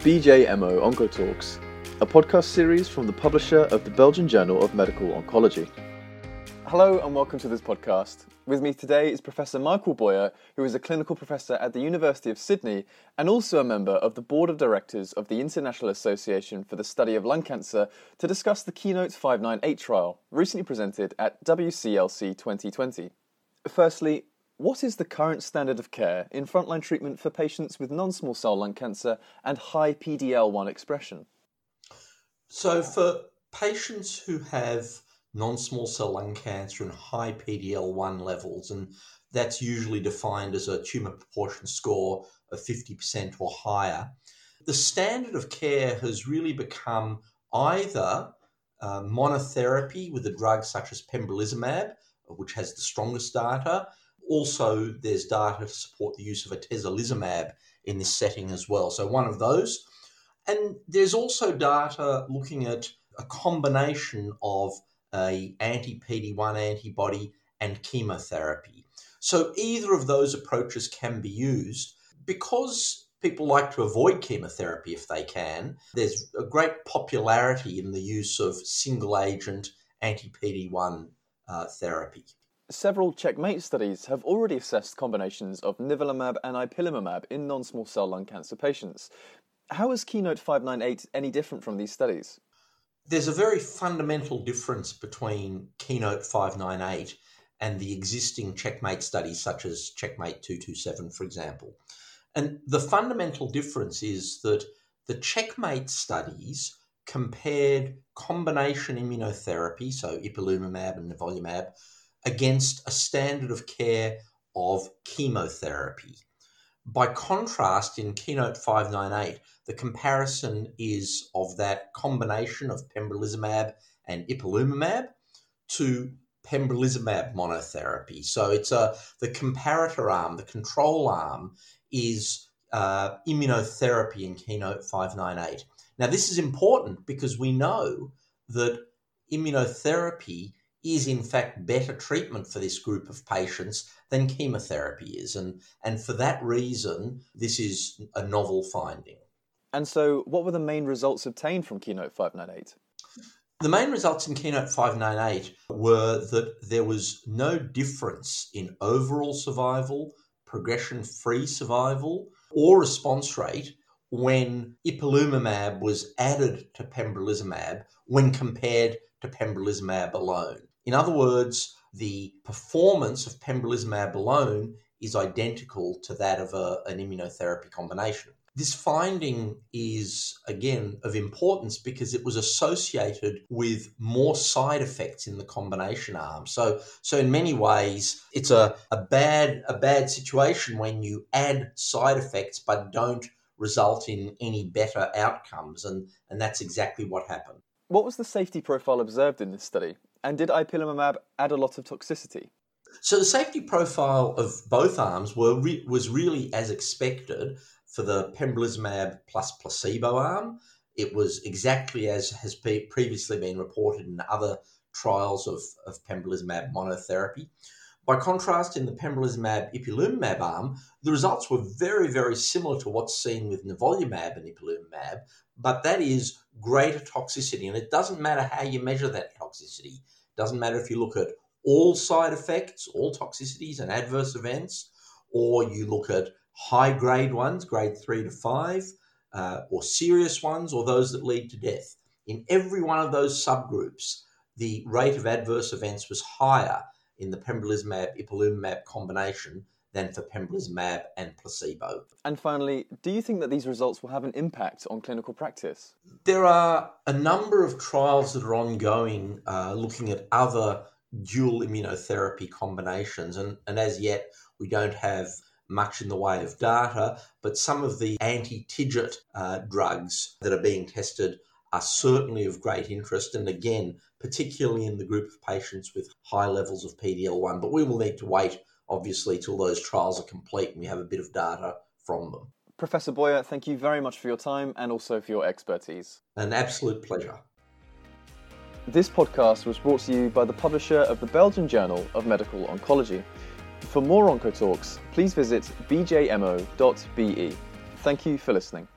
BJMO Oncotalks, a podcast series from the publisher of the Belgian Journal of Medical Oncology. Hello and welcome to this podcast. With me today is Professor Michael Boyer, who is a clinical professor at the University of Sydney and also a member of the board of directors of the International Association for the Study of Lung Cancer to discuss the Keynote 598 trial, recently presented at WCLC 2020. Firstly, what is the current standard of care in frontline treatment for patients with non small cell lung cancer and high PD L1 expression? So, for patients who have non small cell lung cancer and high PD-L1 levels, and that's usually defined as a tumor proportion score of 50% or higher. The standard of care has really become either uh, monotherapy with a drug such as pembrolizumab, which has the strongest data. Also, there's data to support the use of atezolizumab in this setting as well. So, one of those. And there's also data looking at a combination of a anti-PD-1 antibody and chemotherapy. So either of those approaches can be used because people like to avoid chemotherapy if they can. There's a great popularity in the use of single agent anti PD1 uh, therapy. Several checkmate studies have already assessed combinations of nivolumab and ipilimumab in non small cell lung cancer patients. How is Keynote 598 any different from these studies? there's a very fundamental difference between Keynote 598 and the existing checkmate studies, such as Checkmate 227, for example. And the fundamental difference is that the checkmate studies compared combination immunotherapy, so ipilimumab and nivolumab, against a standard of care of chemotherapy. By contrast, in Keynote 598, the comparison is of that combination of pembrolizumab and ipilimumab to pembrolizumab monotherapy. So it's a the comparator arm, the control arm is uh, immunotherapy in Keynote 598. Now, this is important because we know that immunotherapy is in fact better treatment for this group of patients than chemotherapy is. And, and for that reason, this is a novel finding. And so, what were the main results obtained from Keynote 598? The main results in Keynote 598 were that there was no difference in overall survival, progression free survival, or response rate when ipilimumab was added to pembrolizumab when compared to pembrolizumab alone. In other words, the performance of pembrolizumab alone is identical to that of a, an immunotherapy combination. This finding is, again, of importance because it was associated with more side effects in the combination arm. So, so in many ways, it's a, a, bad, a bad situation when you add side effects but don't result in any better outcomes. And, and that's exactly what happened. What was the safety profile observed in this study? And did ipilimumab add a lot of toxicity? So the safety profile of both arms were re- was really as expected for the pembrolizumab plus placebo arm. It was exactly as has be previously been reported in other trials of, of pembrolizumab monotherapy. By contrast, in the pembrolizumab ipilimumab arm, the results were very, very similar to what's seen with nivolumab and ipilimumab, but that is greater toxicity. And it doesn't matter how you measure that toxicity. It doesn't matter if you look at all side effects, all toxicities and adverse events, or you look at high grade ones, grade three to five, uh, or serious ones, or those that lead to death. In every one of those subgroups, the rate of adverse events was higher in the pembrolizumab ipilimumab combination than for pembrolizumab and placebo. And finally, do you think that these results will have an impact on clinical practice? There are a number of trials that are ongoing uh, looking at other dual immunotherapy combinations, and, and as yet, we don't have much in the way of data, but some of the anti TIGIT uh, drugs that are being tested are certainly of great interest, and again, particularly in the group of patients with high levels of PDL1. But we will need to wait obviously till those trials are complete and we have a bit of data from them. Professor Boyer, thank you very much for your time and also for your expertise. An absolute pleasure. This podcast was brought to you by the publisher of the Belgian Journal of Medical Oncology. For more Oncotalks, please visit bjmo.be. Thank you for listening.